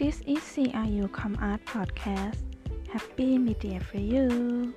This is CRU Com Art Podcast. Happy Media for you.